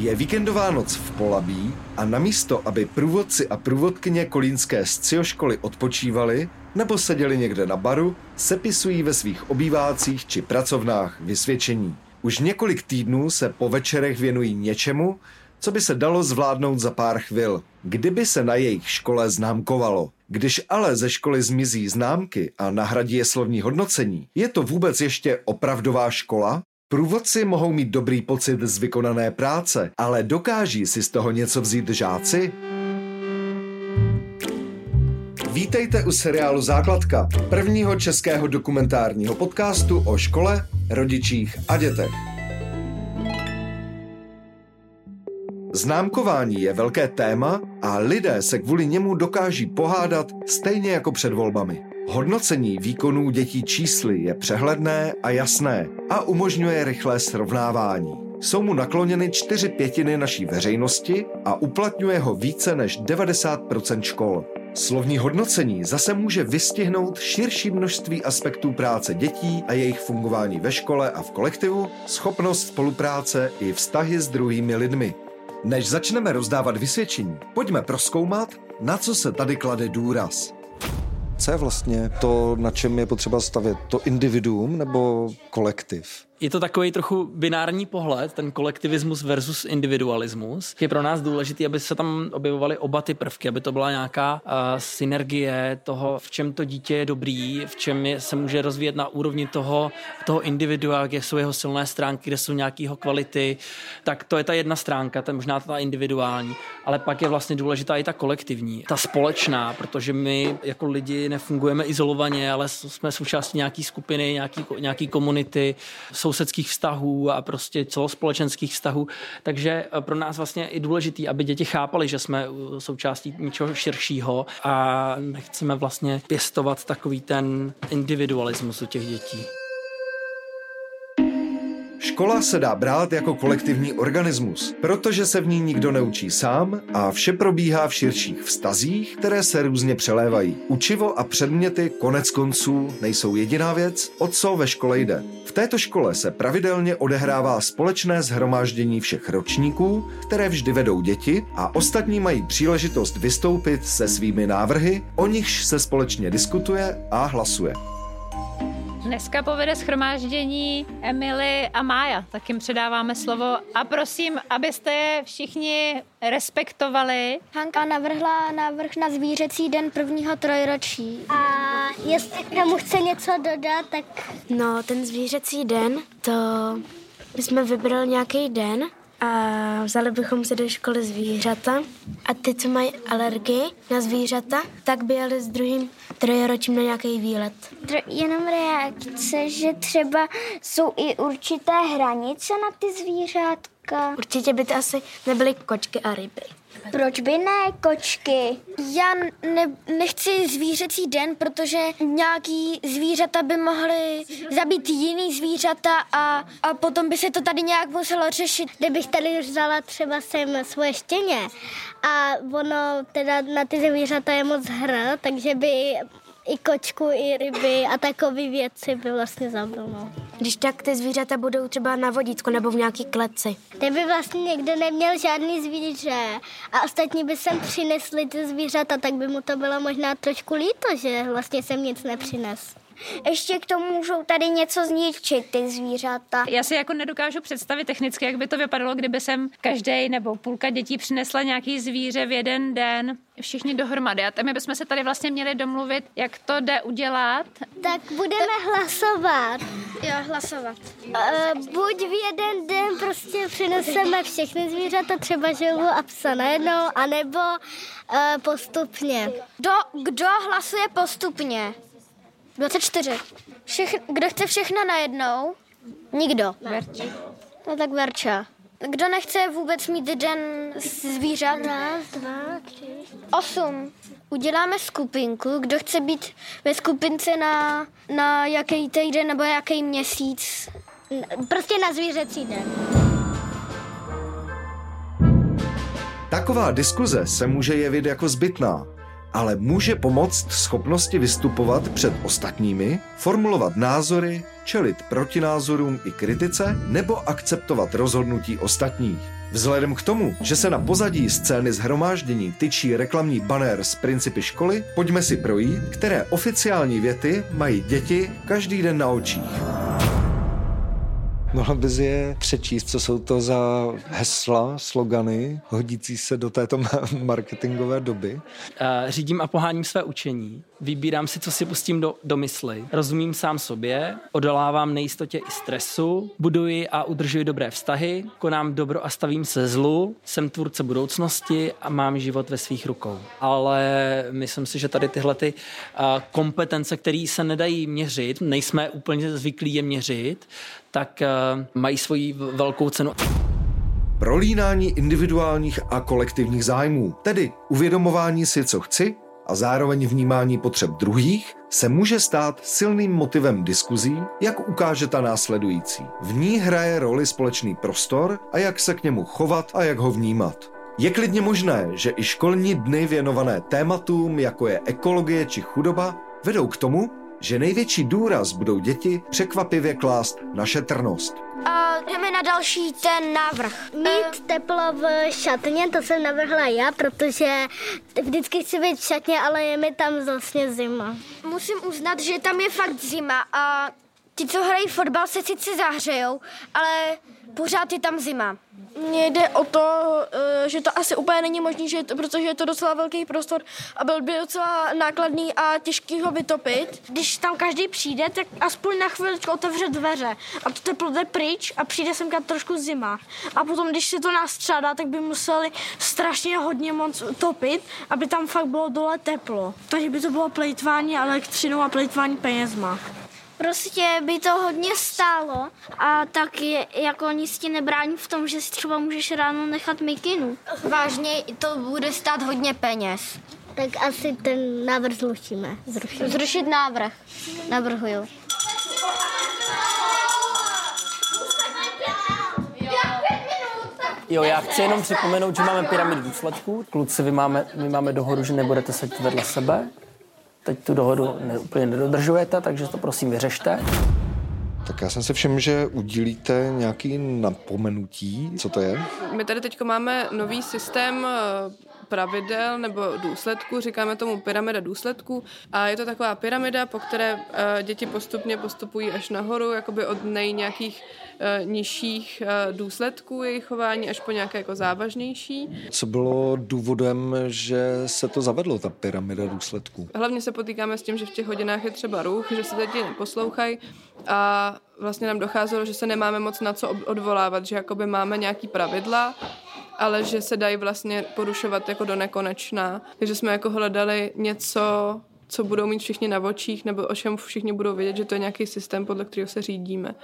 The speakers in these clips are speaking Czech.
Je víkendová noc v Polabí a namísto, aby průvodci a průvodkyně kolínské scioškoly odpočívali nebo seděli někde na baru, sepisují ve svých obývácích či pracovnách vysvědčení. Už několik týdnů se po večerech věnují něčemu, co by se dalo zvládnout za pár chvil, kdyby se na jejich škole známkovalo. Když ale ze školy zmizí známky a nahradí je slovní hodnocení, je to vůbec ještě opravdová škola? Průvodci mohou mít dobrý pocit z vykonané práce, ale dokáží si z toho něco vzít žáci? Vítejte u seriálu Základka, prvního českého dokumentárního podcastu o škole, rodičích a dětech. Známkování je velké téma a lidé se kvůli němu dokáží pohádat stejně jako před volbami. Hodnocení výkonů dětí čísly je přehledné a jasné a umožňuje rychlé srovnávání. Jsou mu nakloněny čtyři pětiny naší veřejnosti a uplatňuje ho více než 90% škol. Slovní hodnocení zase může vystihnout širší množství aspektů práce dětí a jejich fungování ve škole a v kolektivu, schopnost spolupráce i vztahy s druhými lidmi. Než začneme rozdávat vysvědčení, pojďme proskoumat, na co se tady klade důraz. Co je vlastně to, na čem je potřeba stavět? To individuum nebo kolektiv? Je to takový trochu binární pohled, ten kolektivismus versus individualismus. Je pro nás důležité, aby se tam objevovaly oba ty prvky, aby to byla nějaká uh, synergie toho, v čem to dítě je dobrý, v čem je, se může rozvíjet na úrovni toho, toho individua, kde jsou jeho silné stránky, kde jsou nějaké kvality. Tak to je ta jedna stránka, je možná ta individuální. Ale pak je vlastně důležitá i ta kolektivní, ta společná, protože my jako lidi nefungujeme izolovaně, ale jsme součástí nějaké skupiny, nějaký, nějaký komunity. Jsou sousedských vztahů a prostě celospolečenských vztahů. Takže eh, pro nás vlastně i důležitý, aby děti chápali, že jsme eh, součástí něčeho širšího a nechceme vlastně pěstovat takový ten individualismus u těch dětí. Škola se dá brát jako kolektivní organismus, protože se v ní nikdo neučí sám a vše probíhá v širších vztazích, které se různě přelévají. Učivo a předměty konec konců nejsou jediná věc, o co ve škole jde. V této škole se pravidelně odehrává společné zhromáždění všech ročníků, které vždy vedou děti a ostatní mají příležitost vystoupit se svými návrhy, o nichž se společně diskutuje a hlasuje. Dneska povede schromáždění Emily a Mája, tak jim předáváme slovo a prosím, abyste je všichni respektovali. Hanka navrhla návrh na zvířecí den prvního trojročí. A jestli k tomu chce něco dodat, tak... No, ten zvířecí den, to my jsme vybrali nějaký den a vzali bychom si do školy zvířata a ty, co mají alergii na zvířata, tak by jeli s druhým trojročím na nějaký výlet. Jenom reakce, že třeba jsou i určité hranice na ty zvířátka. Určitě by to asi nebyly kočky a ryby. Proč by ne kočky? Já ne, nechci zvířecí den, protože nějaký zvířata by mohly zabít jiný zvířata a, a potom by se to tady nějak muselo řešit. Kdybych tady vzala třeba sem svoje štěně a ono teda na ty zvířata je moc hr, takže by i kočku, i ryby a takové věci by vlastně zabil. No. Když tak ty zvířata budou třeba na vodítku nebo v nějaký kleci. Kdyby vlastně někdo neměl žádný zvíře a ostatní by sem přinesli ty zvířata, tak by mu to bylo možná trošku líto, že vlastně sem nic nepřines ještě k tomu můžou tady něco zničit, ty zvířata. Já si jako nedokážu představit technicky, jak by to vypadalo, kdyby sem každý nebo půlka dětí přinesla nějaký zvíře v jeden den, všichni dohromady. A my bychom se tady vlastně měli domluvit, jak to jde udělat. Tak budeme hlasovat. Jo, hlasovat. Uh, buď v jeden den prostě přineseme všechny zvířata, třeba želvu a psa najednou, anebo uh, postupně. Kdo, kdo hlasuje postupně? 24. Všech, kdo chce všechno najednou? Nikdo. Verča. No tak Verča. Kdo nechce vůbec mít den zvířat? Raz, dva, tři. Osm. Uděláme skupinku. Kdo chce být ve skupince na, na jaký týden nebo jaký měsíc? Prostě na zvířecí den. Taková diskuze se může jevit jako zbytná, ale může pomoct schopnosti vystupovat před ostatními, formulovat názory čelit protinázorům i kritice nebo akceptovat rozhodnutí ostatních. Vzhledem k tomu, že se na pozadí scény zhromáždění tyčí reklamní banner z principy školy, pojďme si projít, které oficiální věty mají děti každý den na očích. Mohla bys je přečíst, co jsou to za hesla, slogany, hodící se do této marketingové doby? Řídím a poháním své učení, vybírám si, co si pustím do, do mysli, rozumím sám sobě, odolávám nejistotě i stresu, buduji a udržuji dobré vztahy, konám dobro a stavím se zlu, jsem tvůrce budoucnosti a mám život ve svých rukou. Ale myslím si, že tady tyhle ty kompetence, které se nedají měřit, nejsme úplně zvyklí je měřit, tak mají svoji velkou cenu. Prolínání individuálních a kolektivních zájmů, tedy uvědomování si, co chci a zároveň vnímání potřeb druhých, se může stát silným motivem diskuzí, jak ukáže ta následující. V ní hraje roli společný prostor a jak se k němu chovat a jak ho vnímat. Je klidně možné, že i školní dny věnované tématům, jako je ekologie či chudoba, vedou k tomu, že největší důraz budou děti překvapivě klást na šetrnost. A jdeme na další ten návrh. Mít teplo v šatně, to jsem navrhla já, protože vždycky chci být v šatně, ale je mi tam vlastně zima. Musím uznat, že tam je fakt zima a ti, co hrají fotbal, se sice zahřejou, ale pořád je tam zima. Mně jde o to, eh, že to asi úplně není možné, že to, protože je to docela velký prostor a byl by docela nákladný a těžký ho vytopit. Když tam každý přijde, tak aspoň na chviličku otevře dveře a to teplo jde pryč a přijde semka trošku zima. A potom, když se to nastřádá, tak by museli strašně hodně moc topit, aby tam fakt bylo dole teplo. Takže by to bylo plejtvání elektřinou a plejtvání penězma. Prostě by to hodně stálo a tak je, jako nic ti nebrání v tom, že si třeba můžeš ráno nechat mikinu. Vážně to bude stát hodně peněz. Tak asi ten návrh zrušíme. Zrušit, Zrušit návrh. Navrhuju. Jo, já chci jenom připomenout, že máme pyramidu důsledků. Kluci, vy máme, my máme dohodu, že nebudete sedět vedle sebe. Teď tu dohodu ne, úplně nedodržujete, takže to prosím vyřešte. Tak já jsem se všiml, že udílíte nějaký napomenutí. Co to je? My tady teď máme nový systém eh, pravidel nebo důsledků, říkáme tomu pyramida důsledků a je to taková pyramida, po které eh, děti postupně postupují až nahoru, jakoby od nej nějakých eh, nižších důsledků jejich chování až po nějaké jako závažnější. Co bylo důvodem, že se to zavedlo, ta pyramida důsledků? Hlavně se potýkáme s tím, že v těch hodinách je třeba ruch, že se děti neposlouchají a vlastně nám docházelo, že se nemáme moc na co odvolávat, že jakoby máme nějaký pravidla, ale že se dají vlastně porušovat jako do nekonečna. Takže jsme jako hledali něco, co budou mít všichni na očích, nebo o čem všichni budou vědět, že to je nějaký systém, podle kterého se řídíme.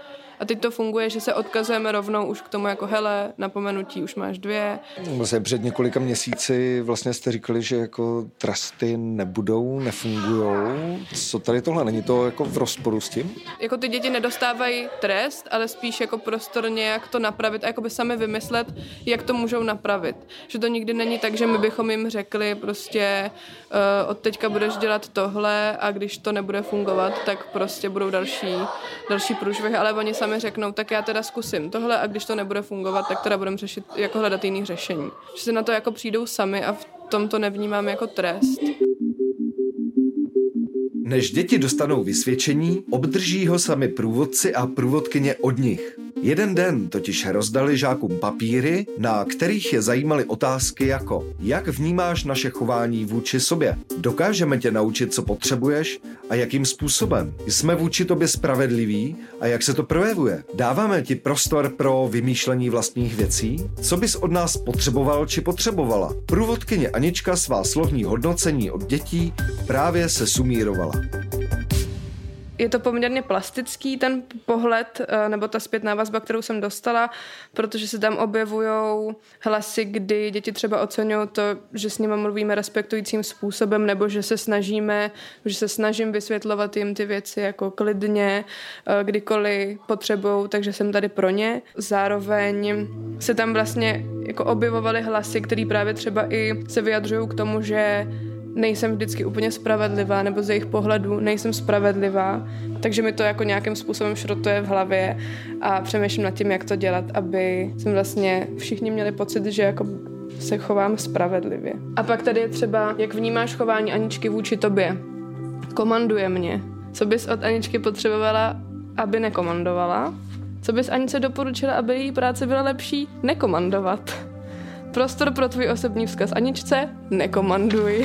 A teď to funguje, že se odkazujeme rovnou už k tomu jako hele, napomenutí už máš dvě. Vlastně před několika měsíci vlastně jste říkali, že jako tresty nebudou, nefungujou. Co tady tohle? Není to jako v rozporu s tím? Jako ty děti nedostávají trest, ale spíš jako prostor nějak to napravit a jako by sami vymyslet, jak to můžou napravit. Že to nikdy není tak, že my bychom jim řekli prostě uh, od teďka budeš dělat tohle a když to nebude fungovat, tak prostě budou další, další průšvih, ale oni sami sami řeknou, tak já teda zkusím tohle a když to nebude fungovat, tak teda budeme řešit, jako hledat jiný řešení. Že se na to jako přijdou sami a v tom to nevnímám jako trest. Než děti dostanou vysvědčení, obdrží ho sami průvodci a průvodkyně od nich. Jeden den totiž rozdali žákům papíry, na kterých je zajímaly otázky jako jak vnímáš naše chování vůči sobě? Dokážeme tě naučit, co potřebuješ a jakým způsobem? Jsme vůči tobě spravedliví a jak se to projevuje? Dáváme ti prostor pro vymýšlení vlastních věcí? Co bys od nás potřeboval či potřebovala? Průvodkyně Anička svá slovní hodnocení od dětí právě se sumírovala je to poměrně plastický ten pohled, eh, nebo ta zpětná vazba, kterou jsem dostala, protože se tam objevují hlasy, kdy děti třeba oceňují to, že s nimi mluvíme respektujícím způsobem, nebo že se snažíme, že se snažím vysvětlovat jim ty věci jako klidně, eh, kdykoliv potřebují, takže jsem tady pro ně. Zároveň se tam vlastně jako objevovaly hlasy, které právě třeba i se vyjadřují k tomu, že nejsem vždycky úplně spravedlivá, nebo z jejich pohledu nejsem spravedlivá, takže mi to jako nějakým způsobem šrotuje v hlavě a přemýšlím nad tím, jak to dělat, aby jsme vlastně všichni měli pocit, že jako se chovám spravedlivě. A pak tady je třeba, jak vnímáš chování Aničky vůči tobě. Komanduje mě. Co bys od Aničky potřebovala, aby nekomandovala? Co bys Anice doporučila, aby její práce byla lepší? Nekomandovat. Prostor pro tvůj osobní vzkaz Aničce? Nekomanduj.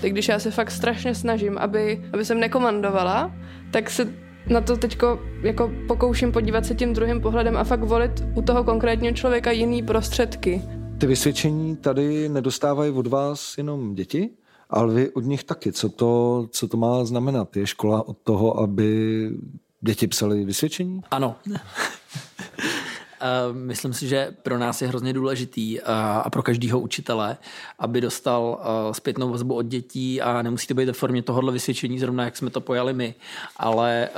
Tak když já se fakt strašně snažím, aby, aby jsem nekomandovala, tak se na to teďko jako pokouším podívat se tím druhým pohledem a fakt volit u toho konkrétního člověka jiný prostředky. Ty vysvědčení tady nedostávají od vás jenom děti, ale vy od nich taky. Co to, co to má znamenat? Je škola od toho, aby děti psali vysvědčení? Ano. Myslím si, že pro nás je hrozně důležitý a pro každého učitele, aby dostal zpětnou vazbu od dětí a nemusí to být ve formě tohohle vysvědčení, zrovna jak jsme to pojali my, ale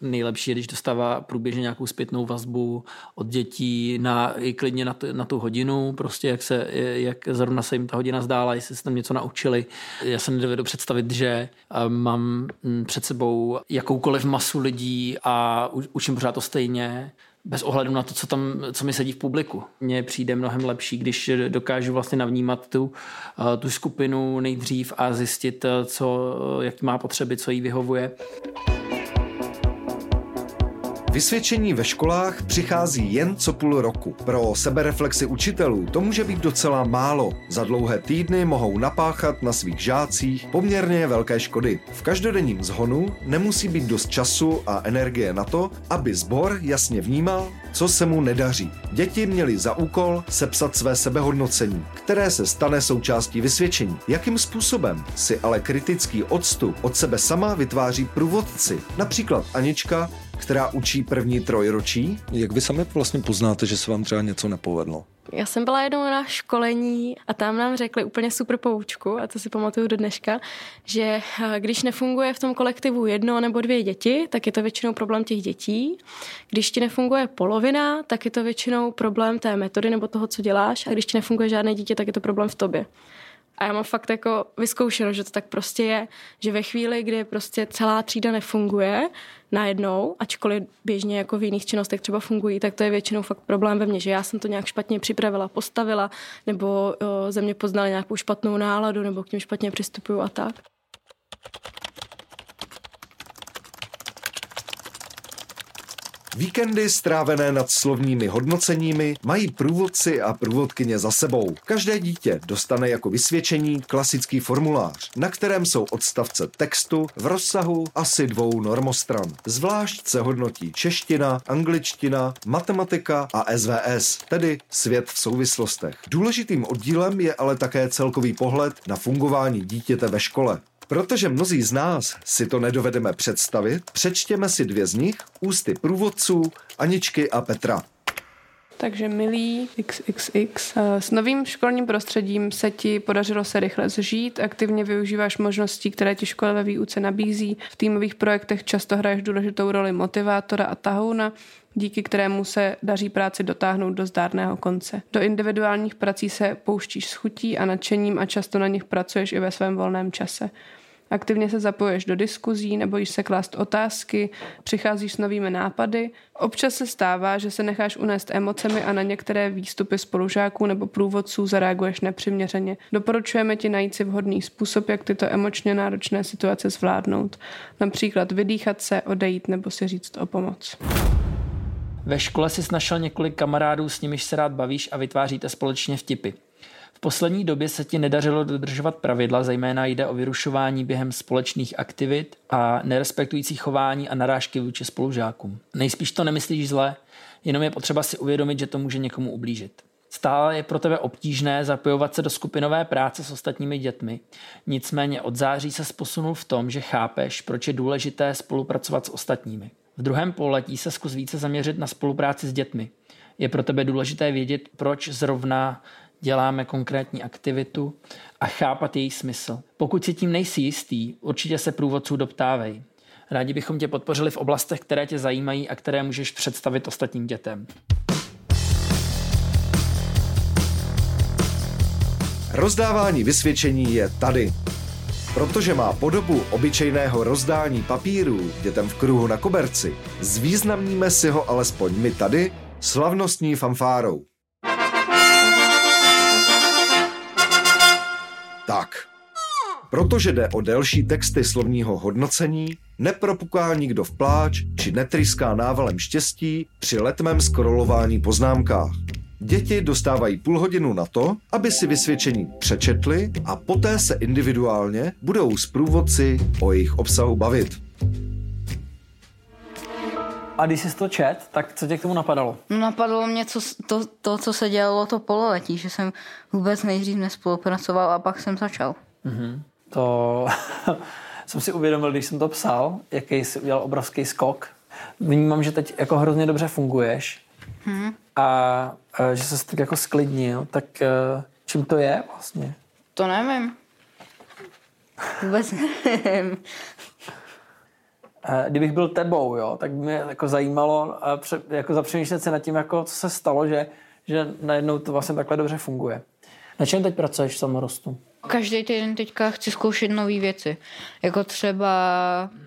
nejlepší je, když dostává průběžně nějakou zpětnou vazbu od dětí na, i klidně na, tu, na tu hodinu, prostě jak, se, jak zrovna se jim ta hodina zdála, jestli se tam něco naučili. Já se nedovedu představit, že mám před sebou jakoukoliv masu lidí a učím pořád to stejně bez ohledu na to, co tam, co mi sedí v publiku. Mně přijde mnohem lepší, když dokážu vlastně navnímat tu, eh, tu skupinu nejdřív a zjistit, eh, co, jaký má potřeby, co jí vyhovuje. Vysvědčení ve školách přichází jen co půl roku. Pro sebereflexy učitelů to může být docela málo. Za dlouhé týdny mohou napáchat na svých žácích poměrně velké škody. V každodenním zhonu nemusí být dost času a energie na to, aby sbor jasně vnímal, co se mu nedaří. Děti měly za úkol sepsat své sebehodnocení, které se stane součástí vysvědčení. Jakým způsobem si ale kritický odstup od sebe sama vytváří průvodci? Například Anička která učí první trojročí. Jak vy sami vlastně poznáte, že se vám třeba něco nepovedlo? Já jsem byla jednou na školení a tam nám řekli úplně super poučku, a to si pamatuju do dneška, že eh, když nefunguje v tom kolektivu jedno nebo dvě děti, tak je to většinou problém těch dětí. Když ti nefunguje polovina, tak je to většinou problém té metody nebo toho, co děláš. A když ti nefunguje žádné dítě, tak je to problém v tobě. A já mám fakt jako vyzkoušeno, že to tak prostě je, že ve chvíli, kdy prostě celá třída nefunguje najednou, ačkoliv běžně jako v jiných činnostech třeba fungují, tak to je většinou fakt problém ve mně, že já jsem to nějak špatně připravila, postavila, nebo o, ze mě poznala nějakou špatnou náladu, nebo k tím špatně přistupuju a tak. Víkendy strávené nad slovními hodnoceními mají průvodci a průvodkyně za sebou. Každé dítě dostane jako vysvědčení klasický formulář, na kterém jsou odstavce textu v rozsahu asi dvou normostran. Zvlášť se hodnotí čeština, angličtina, matematika a SVS, tedy svět v souvislostech. Důležitým oddílem je ale také celkový pohled na fungování dítěte ve škole. Protože mnozí z nás si to nedovedeme představit, přečtěme si dvě z nich ústy průvodců Aničky a Petra. Takže milý XXX, eh, s novým školním prostředím se ti podařilo se rychle zžít, aktivně využíváš možností, které ti škola ve výuce nabízí. V týmových projektech často hraješ důležitou roli motivátora a tahouna, díky kterému se daří práci dotáhnout do zdárného konce. Do individuálních prací se pouštíš s chutí a nadšením a často na nich pracuješ i ve svém volném čase. Aktivně se zapoješ do diskuzí, nebojíš se klást otázky, přicházíš s novými nápady. Občas se stává, že se necháš unést emocemi a na některé výstupy spolužáků nebo průvodců zareaguješ nepřiměřeně. Doporučujeme ti najít si vhodný způsob, jak tyto emočně náročné situace zvládnout. Například vydýchat se, odejít nebo si říct o pomoc. Ve škole si našel několik kamarádů, s nimiž se rád bavíš a vytváříte společně vtipy. Poslední době se ti nedařilo dodržovat pravidla, zejména jde o vyrušování během společných aktivit a nerespektující chování a narážky vůči spolužákům. Nejspíš to nemyslíš zle, jenom je potřeba si uvědomit, že to může někomu ublížit. Stále je pro tebe obtížné zapojovat se do skupinové práce s ostatními dětmi. Nicméně od září se posunul v tom, že chápeš, proč je důležité spolupracovat s ostatními. V druhém poletí se zkus více zaměřit na spolupráci s dětmi. Je pro tebe důležité vědět, proč zrovna děláme konkrétní aktivitu a chápat její smysl. Pokud si tím nejsi jistý, určitě se průvodců doptávej. Rádi bychom tě podpořili v oblastech, které tě zajímají a které můžeš představit ostatním dětem. Rozdávání vysvědčení je tady. protože má podobu obyčejného rozdání papíru dětem v kruhu na koberci, zvýznamníme si ho alespoň my tady slavnostní fanfárou. Protože jde o delší texty slovního hodnocení, nepropuká nikdo v pláč či netryská návalem štěstí při letmém scrollování po známkách. Děti dostávají půl hodinu na to, aby si vysvědčení přečetli a poté se individuálně budou s průvodci o jejich obsahu bavit. A když jsi to čet, tak co tě k tomu napadalo? No, napadlo mě co, to, to, co se dělalo to pololetí, že jsem vůbec nejdřív nespolupracoval a pak jsem začal. Mm-hmm. To jsem si uvědomil, když jsem to psal, jaký jsi udělal obrovský skok. Vnímám, že teď jako hrozně dobře funguješ Hmm. a, a že se tak jako sklidnil, tak eh, čím to je vlastně? To nevím. Vůbec nevím. Eh, Kdybych byl tebou, jo, tak by mě jako zajímalo jako zapřemýšlet se nad tím, jako, co se stalo, že, že najednou to vlastně takhle dobře funguje. Na čem teď pracuješ v samorostu? Každý týden teďka chci zkoušet nové věci. Jako třeba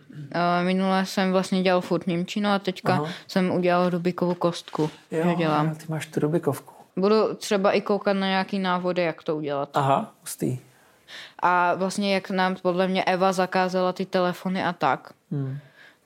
uh, minule jsem vlastně dělal furt Němčinu a teďka Aha. Jsem udělal Rubikovou kostku. že dělám. ty máš tu Rubikovku. Budu třeba i koukat na nějaký návody, jak to udělat. Aha, hustý. A vlastně jak nám podle mě Eva zakázala ty telefony a tak, Hmm.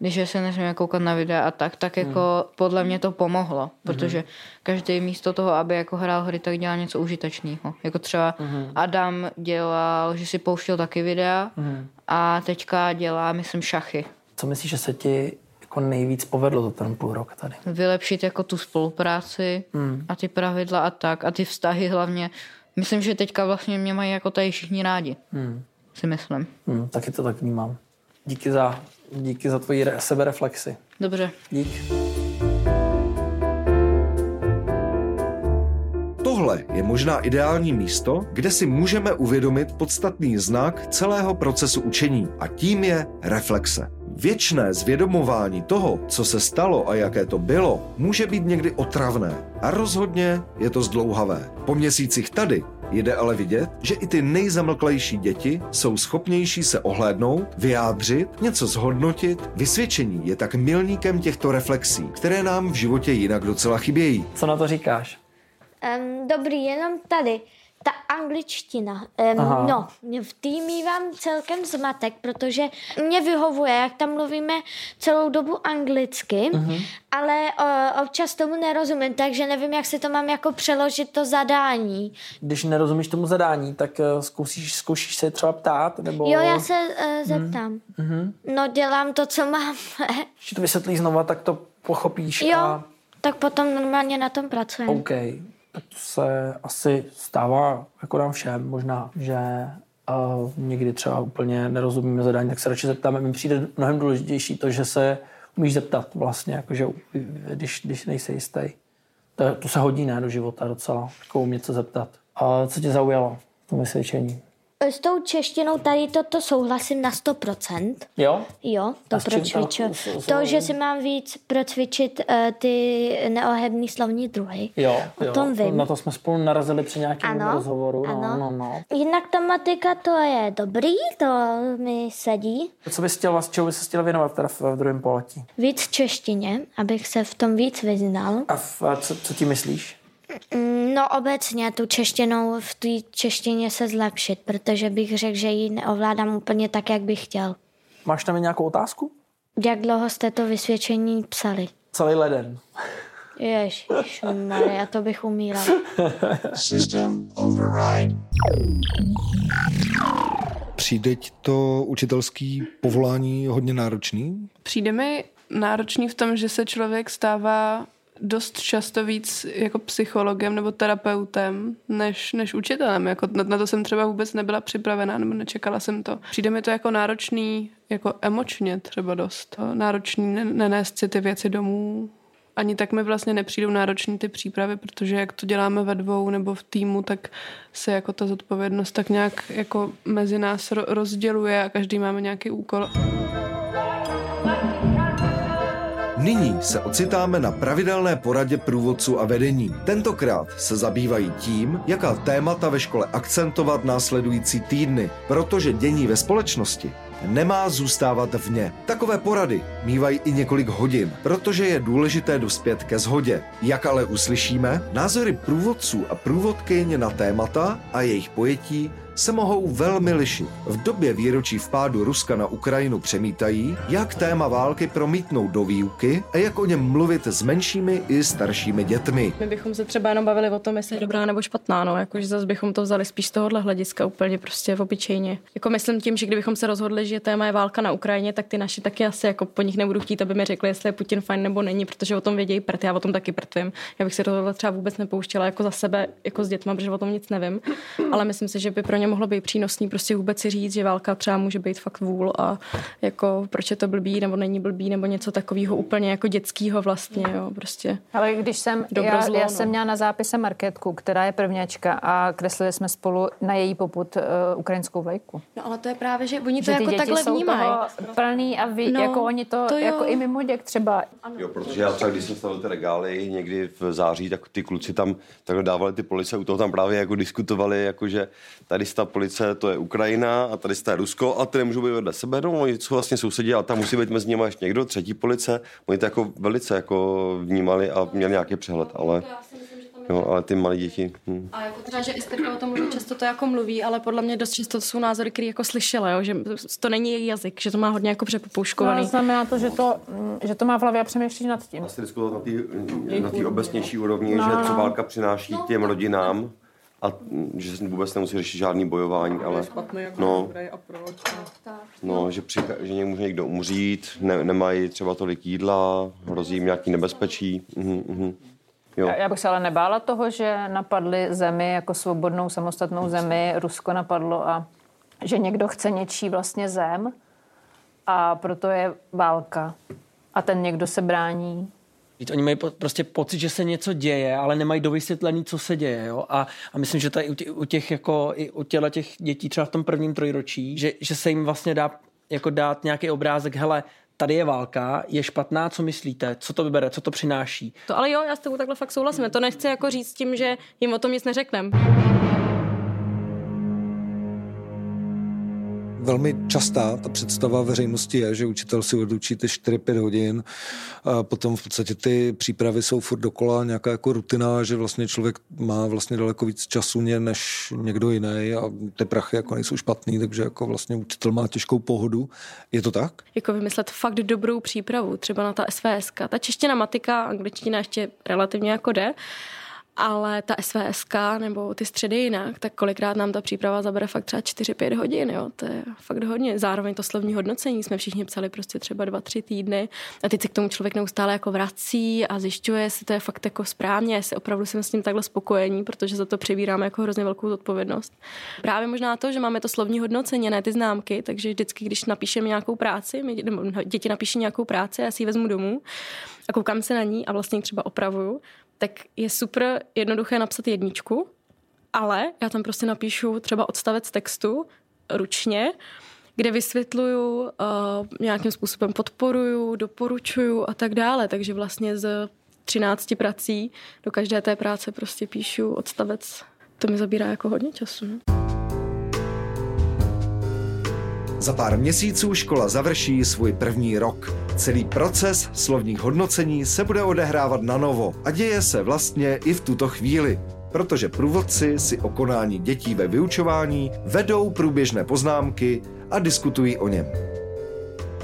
Když se nesmíme koukat na videa a tak, tak jako podle mě to pomohlo, protože každý místo toho, aby jako hrál hry, tak dělá něco užitečného. Jako třeba Mhm. Adam dělal, že si pouštěl taky videa Mhm. a teďka dělá, myslím, šachy. Co myslíš, že se ti jako nejvíc povedlo za ten půl rok tady? Vylepšit jako tu spolupráci Hmm. a ty pravidla a tak a ty vztahy hlavně. Myslím, že teďka vlastně mě mají jako tady všichni rádi, Hmm. si myslím. Hmm, taky to tak vnímám. Díky za, díky za tvoji re- sebereflexi. Dobře. Dík. Tohle je možná ideální místo, kde si můžeme uvědomit podstatný znak celého procesu učení a tím je reflexe. Věčné zvědomování toho, co se stalo a jaké to bylo, může být někdy otravné a rozhodně je to zdlouhavé. Po měsících tady Jde ale vidět, že i ty nejzamlklejší děti jsou schopnější se ohlédnout, vyjádřit, něco zhodnotit. Vysvědčení je tak milníkem těchto reflexí, které nám v životě jinak docela chybějí. Co na to říkáš? Um, dobrý, jenom tady. Ta angličtina. Um, Aha. no, v tým mývám celkem zmatek, protože mě vyhovuje, jak tam mluvíme celou dobu anglicky, Mhm. ale o, občas tomu nerozumím, takže nevím, jak se to mám jako přeložit to zadání. Když nerozumíš tomu zadání, tak eh, zkusíš, zkoušíš se třeba ptát? Nebo... Jo, já se uh, zeptám. Mhm. No, dělám to, co mám. Když to vysvětlí znova, tak to pochopíš jo, a tak potom normálně na tom pracujeme. OK. To se asi stává jako nám všem. Možná, že uh, někdy třeba úplně nerozumíme zadání, tak se radši zeptáme. Mi přijde mnohem důležitější to, že se umíš zeptat vlastně, jakože když, když nejsi jistý. To, to se hodí ne do života docela, jako umět se zeptat. A co tě zaujalo v tom vysvědčení? S tou češtinou tady toto souhlasím na 100%. Jo? Jo, to procviču. To, že si mám víc procvičit uh, ty neohebný slovní druhy. Jo, O jo. tom vím. Na to jsme spolu narazili při nějakém Ano, rozhovoru. No, ano. no, no. Jinak ta matika to je dobrý, to mi sedí. Co bys chtěl, čeho bys se chtěl věnovat teda v, v druhém poletí? Víc češtině, abych se v tom víc vyznal. A, v, a co, co ti myslíš? Mm, No obecně tu češtinou v té češtině se zlepšit, protože bych řekl, že ji neovládám úplně tak, jak bych chtěl. Máš tam nějakou otázku? Jak dlouho jste to vysvědčení psali? Celý leden. Ježišmarja, to bych umíral. System override. Přijde ti to učitelský povolání hodně náročný? Přijde mi náročný v tom, že se člověk stává dost často víc jako psychologem nebo terapeutem než, než učitelem. Jako na, na to jsem třeba vůbec nebyla připravená nebo nečekala jsem to. Přijde mi to jako náročný, jako emočně třeba dost. Náročný ne- nenést si ty věci domů. Ani tak mi vlastně nepřijdou náročný ty přípravy, protože jak to děláme ve dvou nebo v týmu, tak se jako ta zodpovědnost tak nějak jako mezi nás ro- rozděluje a každý máme nějaký úkol. Nyní se ocitáme na pravidelné poradě průvodců a vedení. Tentokrát se zabývají tím, jaká témata ve škole akcentovat následující týdny, protože dění ve společnosti nemá zůstávat vně. Takové porady mývají i několik hodin, protože je důležité dospět ke shodě. Jak ale uslyšíme, názory průvodců a průvodkyně na témata a jejich pojetí se mohou velmi lišit. V době výročí vpádu Ruska na Ukrajinu přemítají, jak téma války promítnout do výuky a jak o něm mluvit s menšími i staršími dětmi. My bychom se třeba jenom bavili o tom, jestli je dobrá nebo špatná, no, jakože zase bychom to vzali spíš z tohohle hlediska úplně prostě obyčejně. Jako myslím tím, že kdybychom se rozhodli, že téma je válka na Ukrajině, tak ty naši taky asi jako po nich nebudu chtít, aby mi řekli, jestli je Putin fajn nebo není, protože o tom vědějí prd, já o tom taky prtvím. Já bych se do tohle třeba vůbec nepouštěla jako za sebe, jako s dětma, protože o tom nic nevím, ale myslím si, že by pro ně mohlo být přínosný prostě vůbec si říct, že válka třeba může být fakt vůl a jako proč je to blbý nebo není blbý nebo něco takového úplně jako dětského vlastně, jo, prostě. Ale když jsem, Dobro, já, zlo, já no. jsem měla na zápise marketku, která je prvňačka a kreslili jsme spolu na její poput uh, ukrajinskou vlajku. No ale to je právě, že oni to Že ty jako děti takhle jsou vnímají. toho plný a ví, No, jako oni to, to jo. jako i mimo děk třeba. Jo, protože já třeba, když jsem stavil ty regály někdy v září, tak ty kluci tam takhle dávali ty police, u toho tam právě jako diskutovali, jako že tady ta police to je Ukrajina a tady je Rusko a ty nemůžou být vedle sebe, no oni jsou vlastně sousedí, ale tam musí být mezi nimi ještě někdo, třetí police, oni to jako velice jako vnímali a měli nějaký přehled, ale, jo, ale ty malí děti, hm. A jako třeba, že Esterka o tom mluví, často to jako mluví, ale podle mě dost často to jsou názory, které jako slyšela, jo, že to není její jazyk, že to má hodně jako přepopouškovaný. No, znamená to, že to, že to má v hlavě a přemýšlíš nad tím. Asi diskutovat na té na obecnější úrovni, No, že co no. válka přináší těm rodinám a že se vůbec nemusí řešit žádný bojování, ale no, a proč. no, že, přichá, že někdo může někdo umřít, ne, nemají třeba tolik jídla, hrozí jim nějaký nebezpečí. Mhm, mhm. Jo. Já, já bych se ale nebála toho, že napadli zemi jako svobodnou samostatnou zemi, Rusko napadlo a že někdo chce něčí vlastně zem a proto je válka. A ten někdo se brání. Víte, Oni mají po, prostě pocit, že se něco děje, ale nemají dovysvětlený, co se děje. Jo? A, a myslím, že tady u těch, u těch, jako, i u těla těch dětí třeba v tom prvním trojročí, že, že se jim vlastně dá jako dát nějaký obrázek, hele, tady je válka, je špatná, co myslíte, co to vybere, co to přináší. To ale jo, já s tebou takhle fakt souhlasím. To nechci jako říct tím, že jim o tom nic neřeknem. Velmi častá ta představa veřejnosti je, že učitel si odučí ty 4-5 hodin a potom v podstatě ty přípravy jsou furt dokola nějaká jako rutina, že vlastně člověk má vlastně daleko víc času než někdo jiný a ty prachy jako nejsou špatný, takže jako vlastně učitel má těžkou pohodu. Je to tak? Jako vymyslet fakt dobrou přípravu, třeba na ta SVS. Ta čeština, matika, angličtina ještě relativně jako jde, ale ta SVSK nebo ty středy jinak, tak kolikrát nám ta příprava zabere fakt třeba 4-5 hodin, jo, to je fakt hodně. Zároveň to slovní hodnocení jsme všichni psali prostě třeba 2-3 týdny a teď se k tomu člověk neustále jako vrací a zjišťuje, jestli to je fakt jako správně, jestli opravdu jsme s tím takhle spokojení, protože za to přebíráme jako hrozně velkou zodpovědnost. Právě možná to, že máme to slovní hodnocení, ne ty známky, takže vždycky, když napíšeme nějakou práci, my, děti napíší nějakou práci, já si ji vezmu domů a koukám se na ní a vlastně třeba opravuju, tak je super jednoduché napsat jedničku, ale já tam prostě napíšu třeba odstavec textu ručně, kde vysvětluju, uh, nějakým způsobem podporuju, doporučuju a tak dále. Takže vlastně z 13 prací do každé té práce prostě píšu odstavec. To mi zabírá jako hodně času. No. Za pár měsíců škola završí svůj první rok. Celý proces slovních hodnocení se bude odehrávat na novo a děje se vlastně i v tuto chvíli, protože průvodci si o konání dětí ve vyučování vedou průběžné poznámky a diskutují o něm.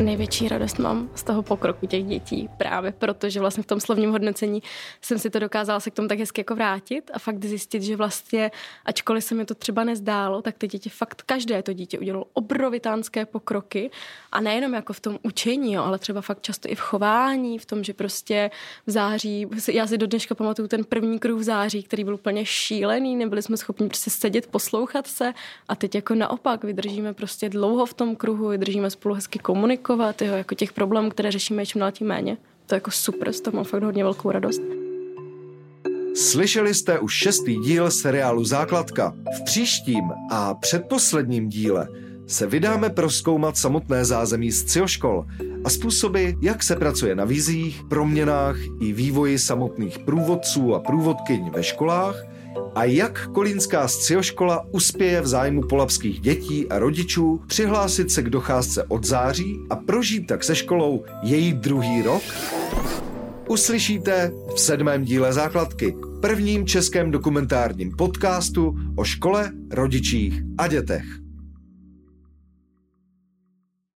Největší radost mám z toho pokroku těch dětí, právě protože vlastně v tom slovním hodnocení jsem si to dokázala se k tomu tak hezky jako vrátit a fakt zjistit, že vlastně, ačkoliv se mi to třeba nezdálo, tak ty děti fakt, každé to dítě udělalo obrovitánské pokroky a nejenom jako v tom učení, jo, ale třeba fakt často i v chování, v tom, že prostě v září, já si do dneška pamatuju ten první kruh v září, který byl úplně šílený, nebyli jsme schopni prostě sedět, poslouchat se a teď jako naopak vydržíme prostě dlouho v tom kruhu, vydržíme spolu hezky komunikovat, jo, jako těch problémů, které řešíme čím dál tím méně. To je jako super, z toho mám fakt hodně velkou radost. Slyšeli jste už šestý díl seriálu Základka. V příštím a předposledním díle se vydáme proskoumat samotné zázemí z škol a způsoby, jak se pracuje na vizích, proměnách i vývoji samotných průvodců a průvodkyň ve školách a jak Kolínská scioškola uspěje v zájmu polapských dětí a rodičů přihlásit se k docházce od září a prožít tak se školou její druhý rok? Uslyšíte v sedmém díle základky, prvním českém dokumentárním podcastu o škole, rodičích a dětech.